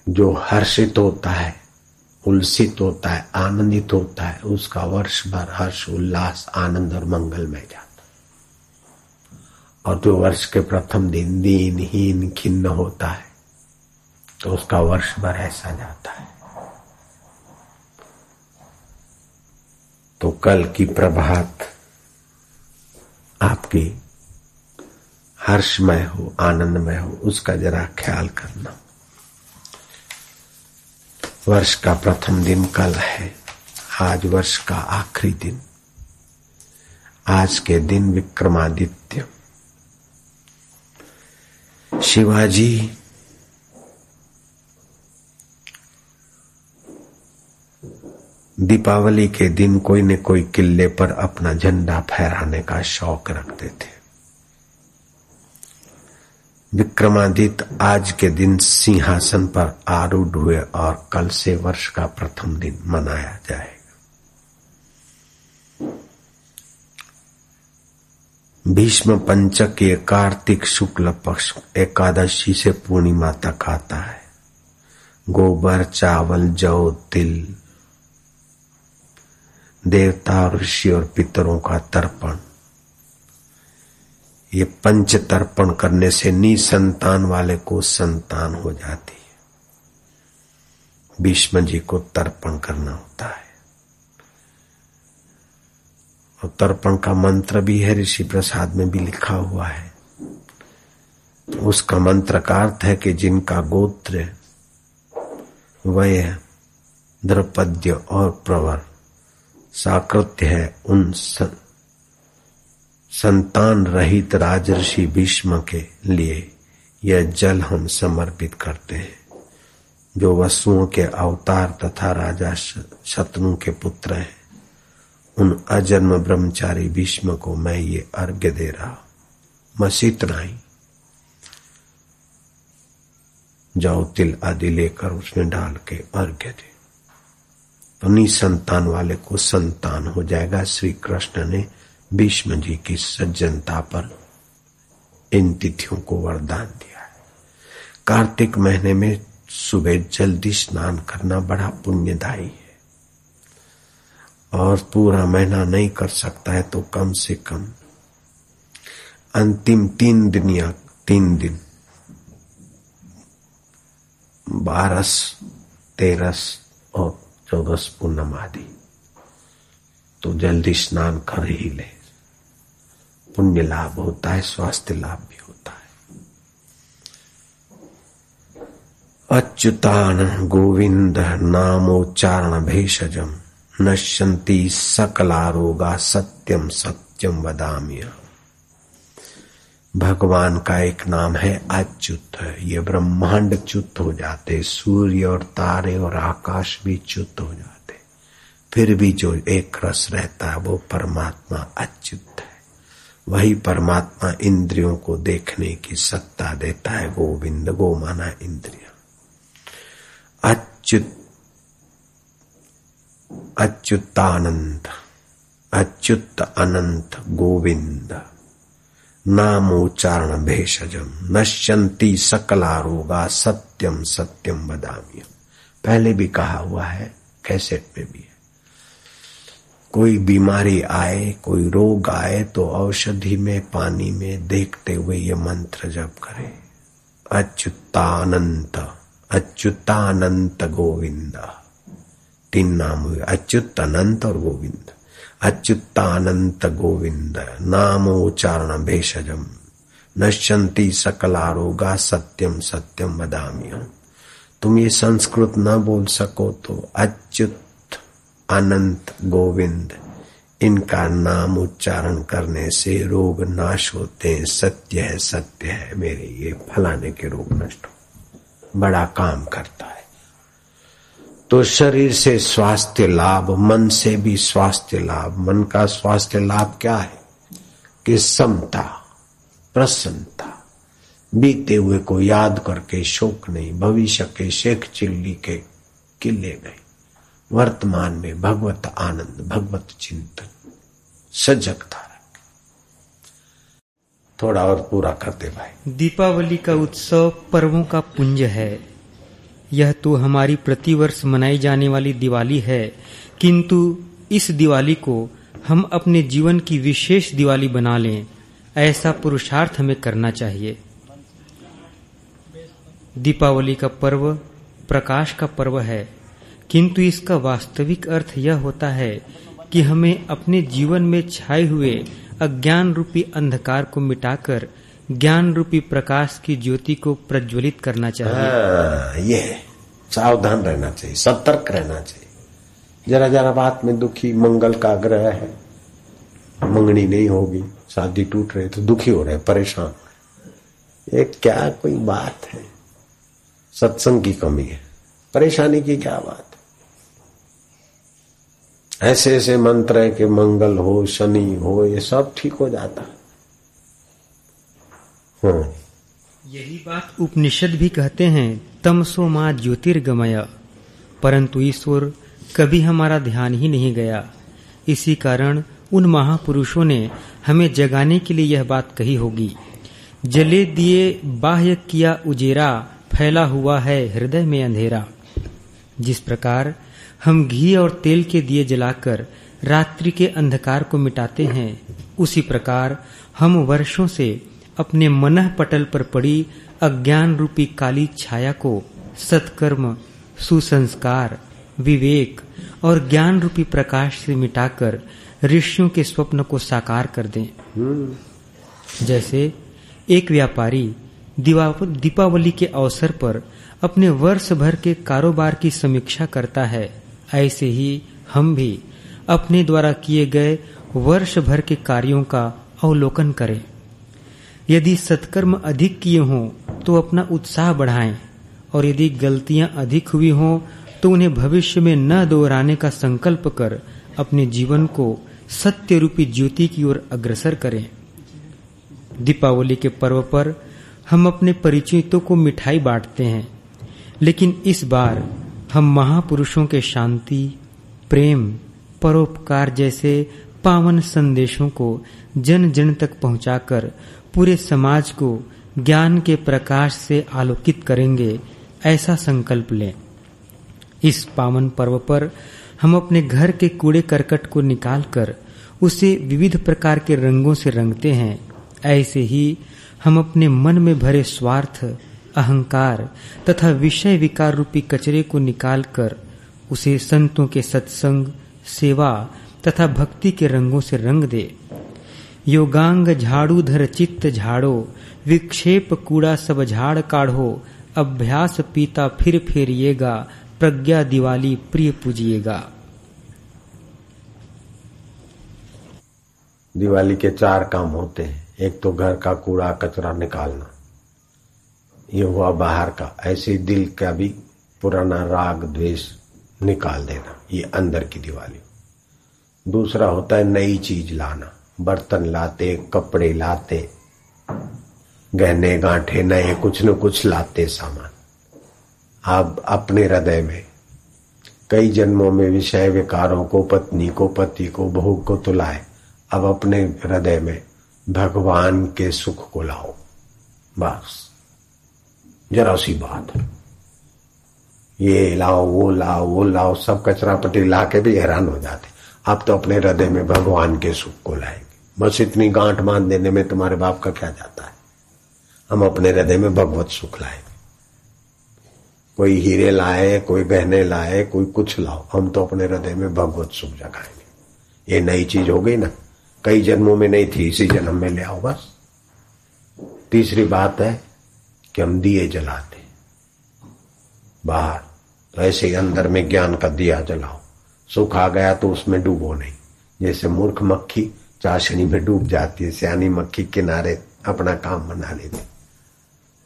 जो हर्षित होता है, उल्सित होता है, आनंदित होता है, उसका वर्ष भर हर्ष, उल्लास, आनंद और मंगल में जाता और जो वर्ष के प्रथम दिन दीनहीन खिन्न होता है तो उसका वर्ष भर ऐसा जाता है। तो कल की प्रभात आपकी हर्षमय हो, आनंदमय हो, उसका जरा ख्याल करना। वर्ष का प्रथम दिन कल है, आज वर्ष का आखिरी दिन। आज के दिन विक्रमादित्य। शिवाजी दीपावली के दिन कोई न कोई किले पर अपना झंडा फहराने का शौक रखते थे। विक्रमादित्य आज के दिन सिंहासन पर आरूढ़ हुए और कल से वर्ष का प्रथम दिन मनाया जाएगा। भीष्म पंचक ये कार्तिक शुक्ल पक्ष एकादशी से पूर्णिमा तक आता है। गोबर, चावल, जौ, तिल देवता ऋषि और पितरों का तर्पण। ये पंच तर्पण करने से नी संतान वाले को संतान हो जाती है। भीष्म जी को तर्पण करना होता है। और तर्पण का मंत्र भी है, ऋषि प्रसाद में भी लिखा हुआ है। उसका मंत्र का अर्थ है कि जिनका गोत्र वय द्रपद्य और प्रवर। साकृत्य है उन संतान रहित राजर्षि भीष्म के लिए यह जल हम समर्पित करते हैं, जो वसुओं के अवतार तथा राजा शत्रु के पुत्र हैं। उन अजन्म ब्रह्मचारी भीष्म को मैं ये अर्घ्य दे रहा बस इतना ही जाओ तिल आदि लेकर उसमें डाल के अर्घ्य दे। तो संतान वाले को संतान हो जाएगा। श्री कृष्ण ने भीष्म जी की सज्जनता पर इन तिथियों को वरदान दिया है। कार्तिक महीने में सुबह जल्दी स्नान करना बड़ा पुण्यदायी है। और पूरा महीना नहीं कर सकता है तो कम से कम अंतिम तीन दिन या तीन दिन, बारस, तेरस और चौदस पूर्णम आदि तो जल्दी स्नान कर ही ले। पुण्य लाभ होता है, स्वास्थ्य लाभ भी होता है। अच्युतान गोविंद नामोच्चारण भेषजम नश्यंती सकलारोगा सत्यम सत्यम वदाम्य भगवान का एक नाम है अच्युत। ये ब्रह्मांड च्युत हो जाते, सूर्य और तारे और आकाश भी च्युत हो जाते। फिर भी जो एक रस रहता है, वो परमात्मा अच्युत है। वही परमात्मा इंद्रियों को देखने की सत्ता देता है गोविंद गो माना इंद्रिया। अच्युत, अच्युतानंद, अच्युत अनंत गोविंद। नामोच्चारण भेषजम नश्यंती सकला रोगा सत्यम सत्यम बदामी पहले भी कहा हुआ है, कैसेट में भी है। कोई बीमारी आए, कोई रोग आए तो औषधि में, पानी में देखते हुए ये मंत्र जप करे। अच्युतानंत अच्युतानंत गोविंद। तीन नाम हुए अच्युत अनंत और गोविंद। अच्युतानंत गोविंद नामोच्चारण भेषजम। नश्यंती सकलारोगा सत्यम सत्यम बदाम्य तुम ये संस्कृत न बोल सको तो अच्युत अनंत गोविंद, इनका नाम उच्चारण करने से रोग नाश होते हैं, सत्य है सत्य है, मेरे ये फलाने के रोग नष्ट हो। बड़ा काम करता है। तो शरीर से स्वास्थ्य लाभ, मन से भी स्वास्थ्य लाभ। मन का स्वास्थ्य लाभ क्या है? कि समता, प्रसन्नता। बीते हुए को याद करके शोक नहीं, भविष्य के शेख चिल्ली के किले नहीं। वर्तमान में भगवत आनंद, भगवत चिंतन सजगता थोड़ा और पूरा करते भाई। दीपावली का उत्सव पर्वों का पुंज है। यह तो हमारी प्रतिवर्ष मनाई जाने वाली दिवाली है। किंतु इस दिवाली को हम अपने जीवन की विशेष दिवाली बना लें, ऐसा पुरुषार्थ हमें करना चाहिए। दीपावली का पर्व प्रकाश का पर्व है, किंतु इसका वास्तविक अर्थ यह होता है कि हमें अपने जीवन में छाए हुए अज्ञान रूपी अंधकार को मिटाकर ज्ञान रूपी प्रकाश की ज्योति को प्रज्वलित करना चाहिए। हाँ, ये सावधान रहना चाहिए सतर्क रहना चाहिए। जरा जरा बात में दुखी मंगल का ग्रह है। मंगनी नहीं होगी शादी टूट रही तो दुखी हो रहे परेशान। ये क्या कोई बात है? सत्संग की कमी है। परेशानी की क्या बात ऐसे ऐसे मंत्र है कि मंगल हो शनि हो ये सब ठीक हो जाता। हाँ यही बात उपनिषद भी कहते हैं तमसो माँ ज्योतिर्गमय। परंतु ईश्वर कभी हमारा ध्यान ही नहीं गया। इसी कारण उन महापुरुषों ने हमें जगाने के लिए यह बात कही होगी। जले दिए बाह्य किया उजेरा, फैला हुआ है हृदय में अंधेरा। जिस प्रकार हम घी और तेल के दिए जलाकर रात्रि के अंधकार को मिटाते हैं, उसी प्रकार हम वर्षों से अपने मनः पटल पर पड़ी अज्ञान रूपी काली छाया को सत्कर्म, सुसंस्कार, विवेक और ज्ञान रूपी प्रकाश से मिटाकर ऋषियों के स्वप्न को साकार कर दें। जैसे एक व्यापारी दीपावली के अवसर पर अपने वर्ष भर के कारोबार की समीक्षा करता है, ऐसे ही हम भी अपने द्वारा किए गए वर्ष भर के कार्यों का अवलोकन करें। यदि सत्कर्म अधिक किए हों तो अपना उत्साह बढ़ाएँ, और यदि गलतियाँ अधिक हुई हों तो उन्हें भविष्य में न दोहराने का संकल्प कर अपने जीवन को सत्य रूपी ज्योति की ओर अग्रसर करें। दीपावली के पर्व पर हम अपने परिचितों को मिठाई बांटते हैं, लेकिन इस बार हम महापुरुषों के शांति, प्रेम, परोपकार जैसे पावन संदेशों को जन जन तक पहुंचाकर पूरे समाज को ज्ञान के प्रकाश से आलोकित करेंगे, ऐसा संकल्प लें। इस पावन पर्व पर हम अपने घर के कूड़े करकट को निकालकर उसे विविध प्रकार के रंगों से रंगते हैं। ऐसे ही हम अपने मन में भरे स्वार्थ, अहंकार तथा विषय विकार रूपी कचरे को निकालकर उसे संतों के सत्संग, सेवा तथा भक्ति के रंगों से रंग दे। योगांग झाड़ू धर चित्त झाड़ो, विक्षेप कूड़ा सब झाड़ काढ़ो, अभ्यास पीता फिर फेरिएगा, प्रज्ञा दिवाली प्रिय पूजिएगा। दिवाली के चार काम होते हैं। एक तो घर का कूड़ा कचरा निकालना। ये हुआ बाहर का। ऐसे दिल का भी पुराना राग द्वेष निकाल देना। ये अंदर की दिवाली। दूसरा होता है नई चीज़ लाना। बर्तन लाते, कपड़े लाते, गहने गांठे, नए कुछ न कुछ लाते सामान। आप अपने हृदय में, कई जन्मों में विषय विकारों को, पत्नी को, पति को, बहू को तो लाए, अब अपने हृदय में भगवान के सुख को लाओ। बस। जरा सी बात ये लाओ, वो लाओ वो लाओ, सब कचरा पट्टी ला के भी हैरान हो जाते। आप तो अपने हृदय में भगवान के सुख को लाएँगे। बस इतनी गांठ बाँध देने में तुम्हारे बाप का क्या जाता है? हम अपने हृदय में भगवत सुख लाएँगे। कोई हीरे लाए, कोई गहने लाए, कोई कुछ लाओ, हम तो अपने हृदय में भगवत सुख जगाएँगे। ये नई चीज़ हो गई ना। कई जन्मों में नहीं थी, इसी जन्म में ले आओ बस। तीसरी बात है कि हम दिए जलाते बाहर तो ऐसे ही अंदर में ज्ञान का दिया जलाओ। सुख आ गया तो उसमें डूबो नहीं। जैसे मूर्ख मक्खी चाशनी में डूब जाती है, सियानी मक्खी किनारे अपना काम बना लेती।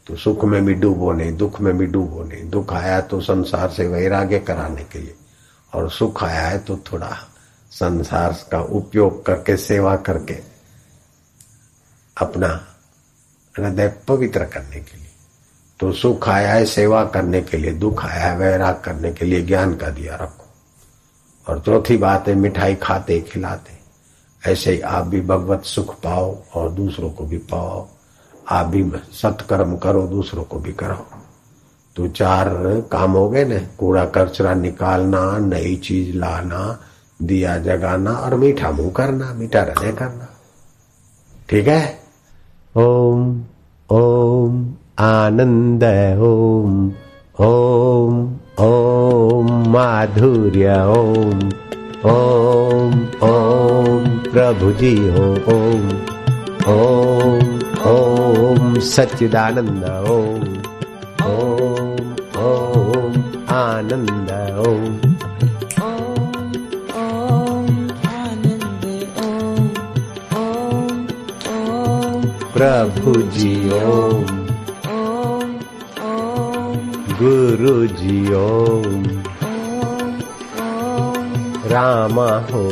तो सुख में भी डूबो नहीं, दुख में भी डूबो नहीं। दुख आया तो संसार से वैराग्य कराने के लिए। और सुख आया है तो थोड़ा संसार का उपयोग करके, सेवा करके अपना हृदय पवित्र करने के लिए। तो सुख आया है सेवा करने के लिए, दुख आया है वैराग करने के लिए, ज्ञान का दिया रखो। और चौथी बात है, मिठाई खाते, खिलाते। ऐसे ही आप भी भगवत सुख पाओ और दूसरों को भी पाओ। आप भी सत्कर्म करो, दूसरों को भी करो। तो चार काम हो गए ना, कूड़ा कचरा निकालना, नई चीज़ लाना, दिया जगाना और मीठा मुँह करना, मीठा हृदय करना। ठीक है? ओम ओम, आनंद ओम। ओम ओम। ॐ माधुर्य। ॐ ॐ ॐ प्रभुजी ॐ ॐ ॐ सच्चिदानन्द ॐ ॐ ॐ आनन्द ॐ प्रभु जी गुरु जी ओम रामा हो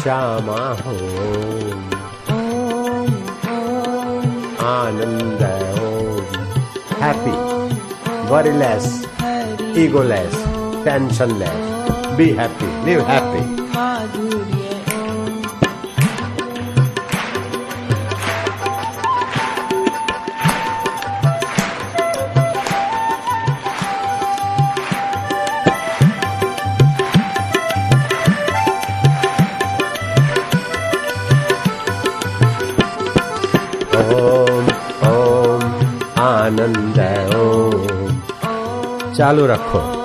श्यामा हो आनंद ओम happy very less egoless tensionless be happy live happy चालू रखो।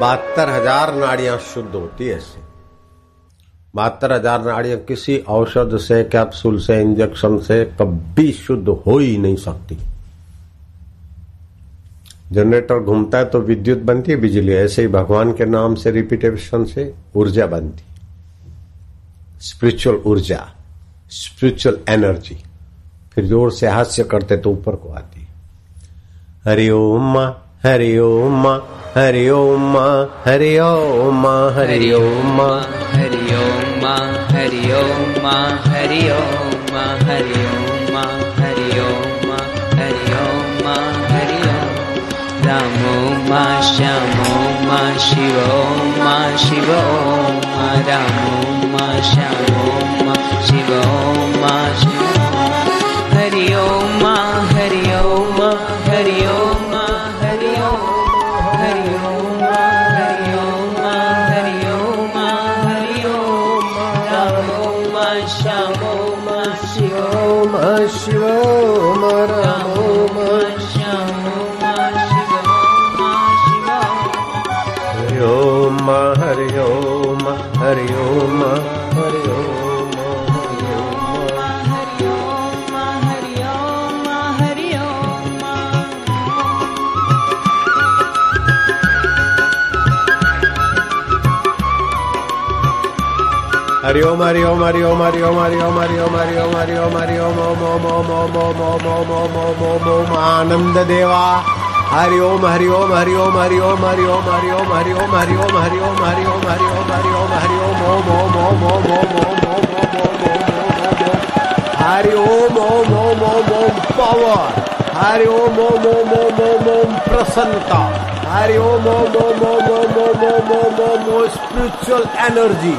बहत्तर हज़ार नाड़ियाँ शुद्ध होती है इससे बहत्तर हज़ार नाड़ियाँ किसी औषध से, कैप्सूल से, इंजेक्शन से कभी शुद्ध हो ही नहीं सकती। जनरेटर घूमता है तो विद्युत बनती है, बिजली ऐसे ही भगवान के नाम से रिपीटेशन से ऊर्जा बनती। स्पिरिचुअल ऊर्जा स्पिरिचुअल एनर्जी फिर ज़ोर से हास्य करते तो ऊपर को आती है हरि ओम हरि ओम हरि ओम हरि ओम हरि ओम हरि ओम हरि ओम हरि ओम हरि ओम हरि ओम हरि ओम हरि ओम रामो मा श्यामो मा शिवो मा शिवो मा रामो मा श्यामो मा शिवो मा शिवो हरि ओम हरि ओम हरि ओम हरि ओम हरि ओम हरि ओम हरि ओम हरि ओम हरि ओम ओम ओम ओम ओम ओम ओम ओम ओम ओम ओम ओम आनंद देवा हरि ओम हरि ओम हरि ओम हरि ओम हरि ओम हरि ओम हरि ओम हरि ओम हरि ओम हरि ओम हरि ओम हरि ओम हरि ओम ओम ओम ओम ओम ओम ओम ओम ओम ओम ओम ओम हरि ओम ओम ओम ओम ओम पावर हरि ओम ओम ओम ओम ओम ओम प्रसन्नता हरि ओम ओम ओम ओम ओम ओम ओम ओम ओम ओम स्पिरिचुअल एनर्जी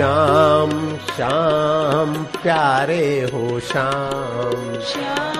श्याम श्याम प्यारे हो श्याम श्याम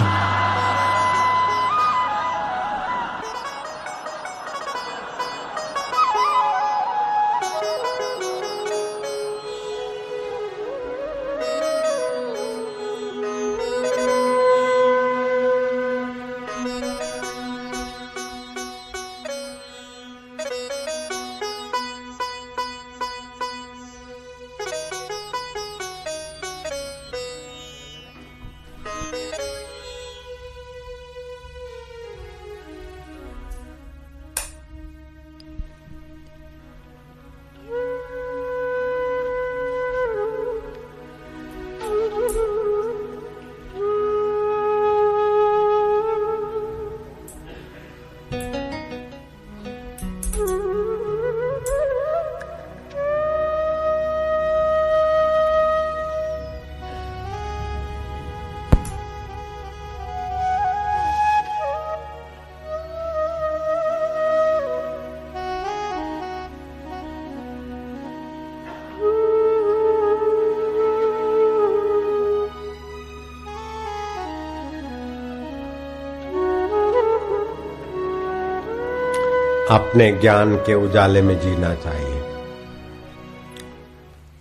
अपने ज्ञान के उजाले में जीना चाहिए।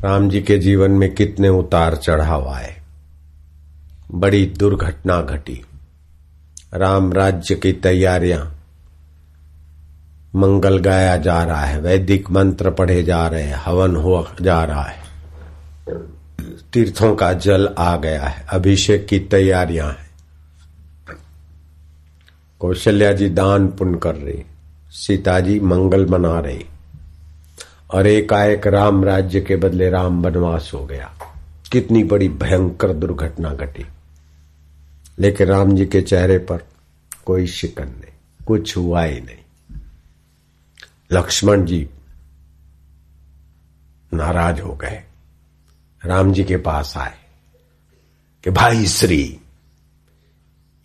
राम जी के जीवन में कितने उतार चढ़ाव आए। बड़ी दुर्घटना घटी। राम राज्य की तैयारियाँ मंगल गाया जा रहा है, वैदिक मंत्र पढ़े जा रहे हैं, हवन हो जा रहा है। तीर्थों का जल आ गया है, अभिषेक की तैयारियाँ हैं। कौशल्या जी दान पुण्य कर रही सीता जी मंगल मना रही। और एकाएक राम राज्य के बदले राम वनवास हो गया। कितनी बड़ी भयंकर दुर्घटना घटी। लेकिन राम जी के चेहरे पर कोई शिकन नहीं, कुछ हुआ ही नहीं। लक्ष्मण जी नाराज़ हो गए। राम जी के पास आए कि, भाई श्री,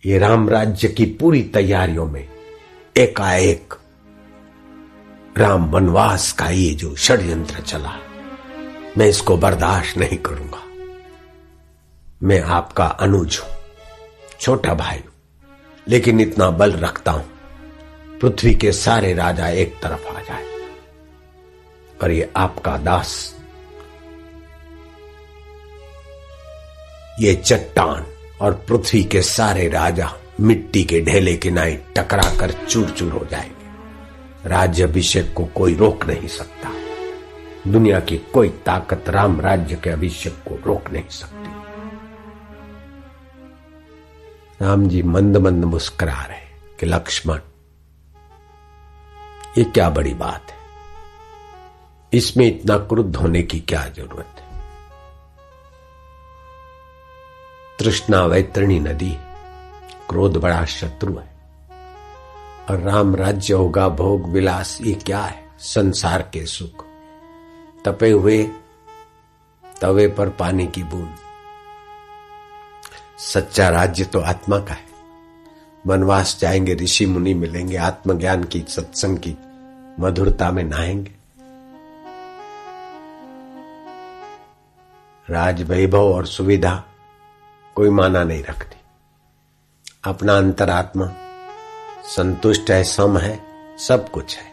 ये राम राज्य की पूरी तैयारियों में एकाएक राम वनवास का ये जो षड्यंत्र चला, मैं इसको बर्दाश्त नहीं करूँगा। मैं आपका अनुज हूँ, छोटा भाई हूँ, लेकिन इतना बल रखता हूँ, पृथ्वी के सारे राजा एक तरफ़ आ जाए। और ये आपका दास, ये चट्टान और पृथ्वी के सारे राजा मिट्टी के ढेले किनारे टकरा कर चूर चूर हो जाएँगे। राज्य अभिषेक को कोई रोक नहीं सकता। दुनिया की कोई ताकत राम राज्य के अभिषेक को रोक नहीं सकती। राम जी मंद मंद मुस्कुरा रहे कि, लक्ष्मण, ये क्या बड़ी बात है? इसमें इतना क्रुद्ध होने की क्या ज़रूरत है? तृष्णा वैतरणी नदी, क्रोध बड़ा शत्रु है। और राम राज्य होगा, भोग विलास, ये क्या है? संसार के सुख। तपे हुए, तवे पर पानी की बूंद। सच्चा राज्य तो आत्मा का है। वनवास जाएँगे, ऋषि मुनि मिलेंगे, आत्मज्ञान की, सत्संग की मधुरता में नहाएँगे। राज वैभव और सुविधा कोई माना नहीं रखती। अपना अंतरात्मा संतुष्ट है, सम है, सब कुछ है।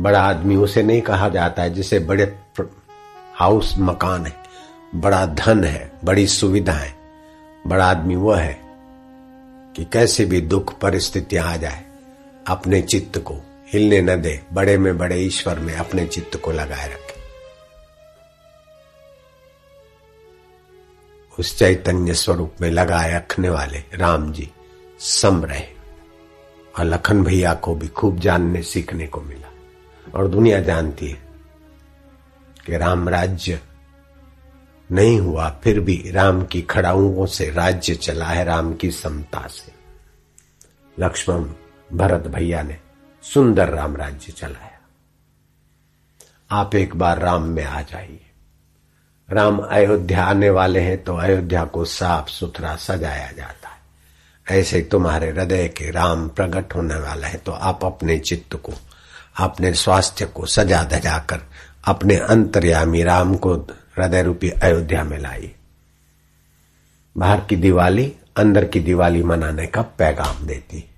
बड़ा आदमी उसे नहीं कहा जाता है, जिसे बड़े हाउस मकान है, बड़ा धन है, बड़ी सुविधा है। बड़ा आदमी वह है कि कैसे भी दुख परिस्थितियाँ आ जाए, अपने चित्त को हिलने न दे, बड़े में बड़े, ईश्वर में अपने चित्त को लगाए रखे। उस चैतन्य स्वरूप में लगाए रखने वाले राम जी। सम रहे। और लखन भैया को भी खूब जानने, सीखने को मिला। और दुनिया जानती है कि राम राज्य नहीं हुआ, फिर भी राम की खड़ाऊं से राज्य चला है, राम की समता से। लक्ष्मण भरत भैया ने सुंदर राम राज्य चलाया। आप एक बार राम में आ जाइए। राम अयोध्या आने वाले हैं तो अयोध्या को साफ़ सुथरा सजाया जाता ऐसे तुम्हारे हृदय के राम प्रकट होने वाला है तो आप अपने चित्त को, अपने स्वास्थ्य को सजा धजा कर, अपने अंतर्यामी राम को हृदय रूपी अयोध्या में लाइए। बाहर की दिवाली अंदर की दिवाली मनाने का पैगाम देती। है